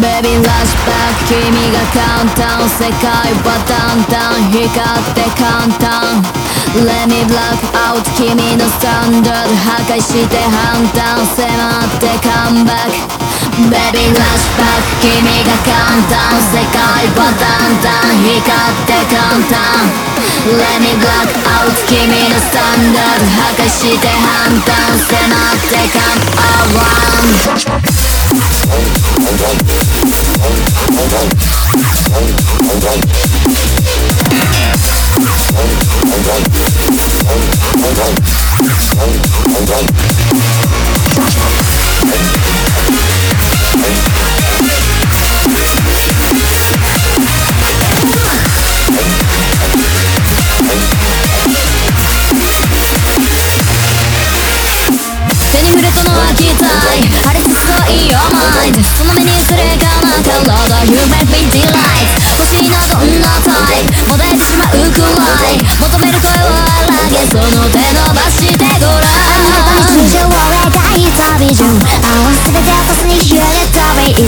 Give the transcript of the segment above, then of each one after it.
ベビーラッシュバック君が簡単世界はだんだん光って簡単。Let me block out. 君のスタンダード破壊して判断迫ってカムバックベビーラッシュバック君が簡単世界はだんだん光って簡単。Let me block out. 君のスタンダード破壊して判断迫ってカム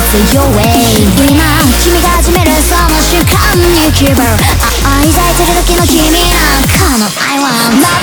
Say your way. 今君が始めるその瞬間に気分あ愛抱いてる時の君なんかの I want.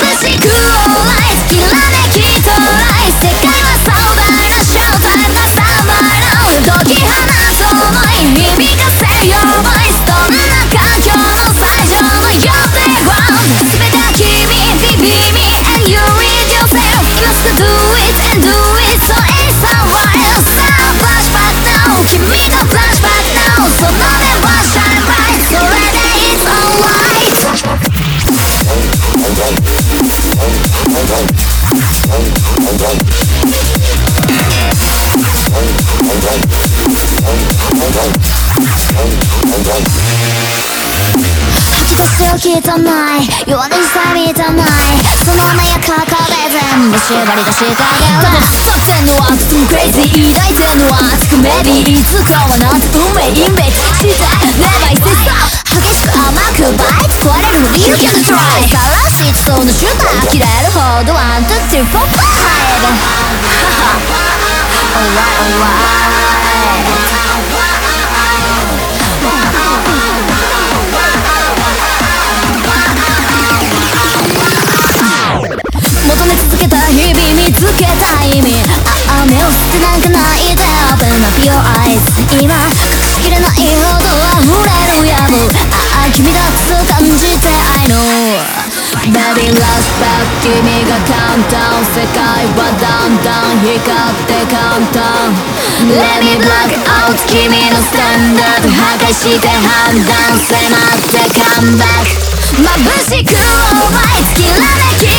吐き出しておきたない弱音さえ満たないその甘やかかで全部縛り出してあげる作戦のアクト crazy 抱いてんのは。熱く maybe いつかはな。んて運命。インベートして Never say stop 激しく甘くバイト壊れるの You can try からしそうのシューター切れるほどワン、ツー、スー、フォー、ファイブ Alright, alright 求め続けた日々見つけた意味。ああ目を捨てなんかないで。Know Baby last back 君が簡単世界はだんだん光って簡単 Let me block out 君のスタンダード。破壊して判断。迫ってカムバック。眩しく Alright きらめき。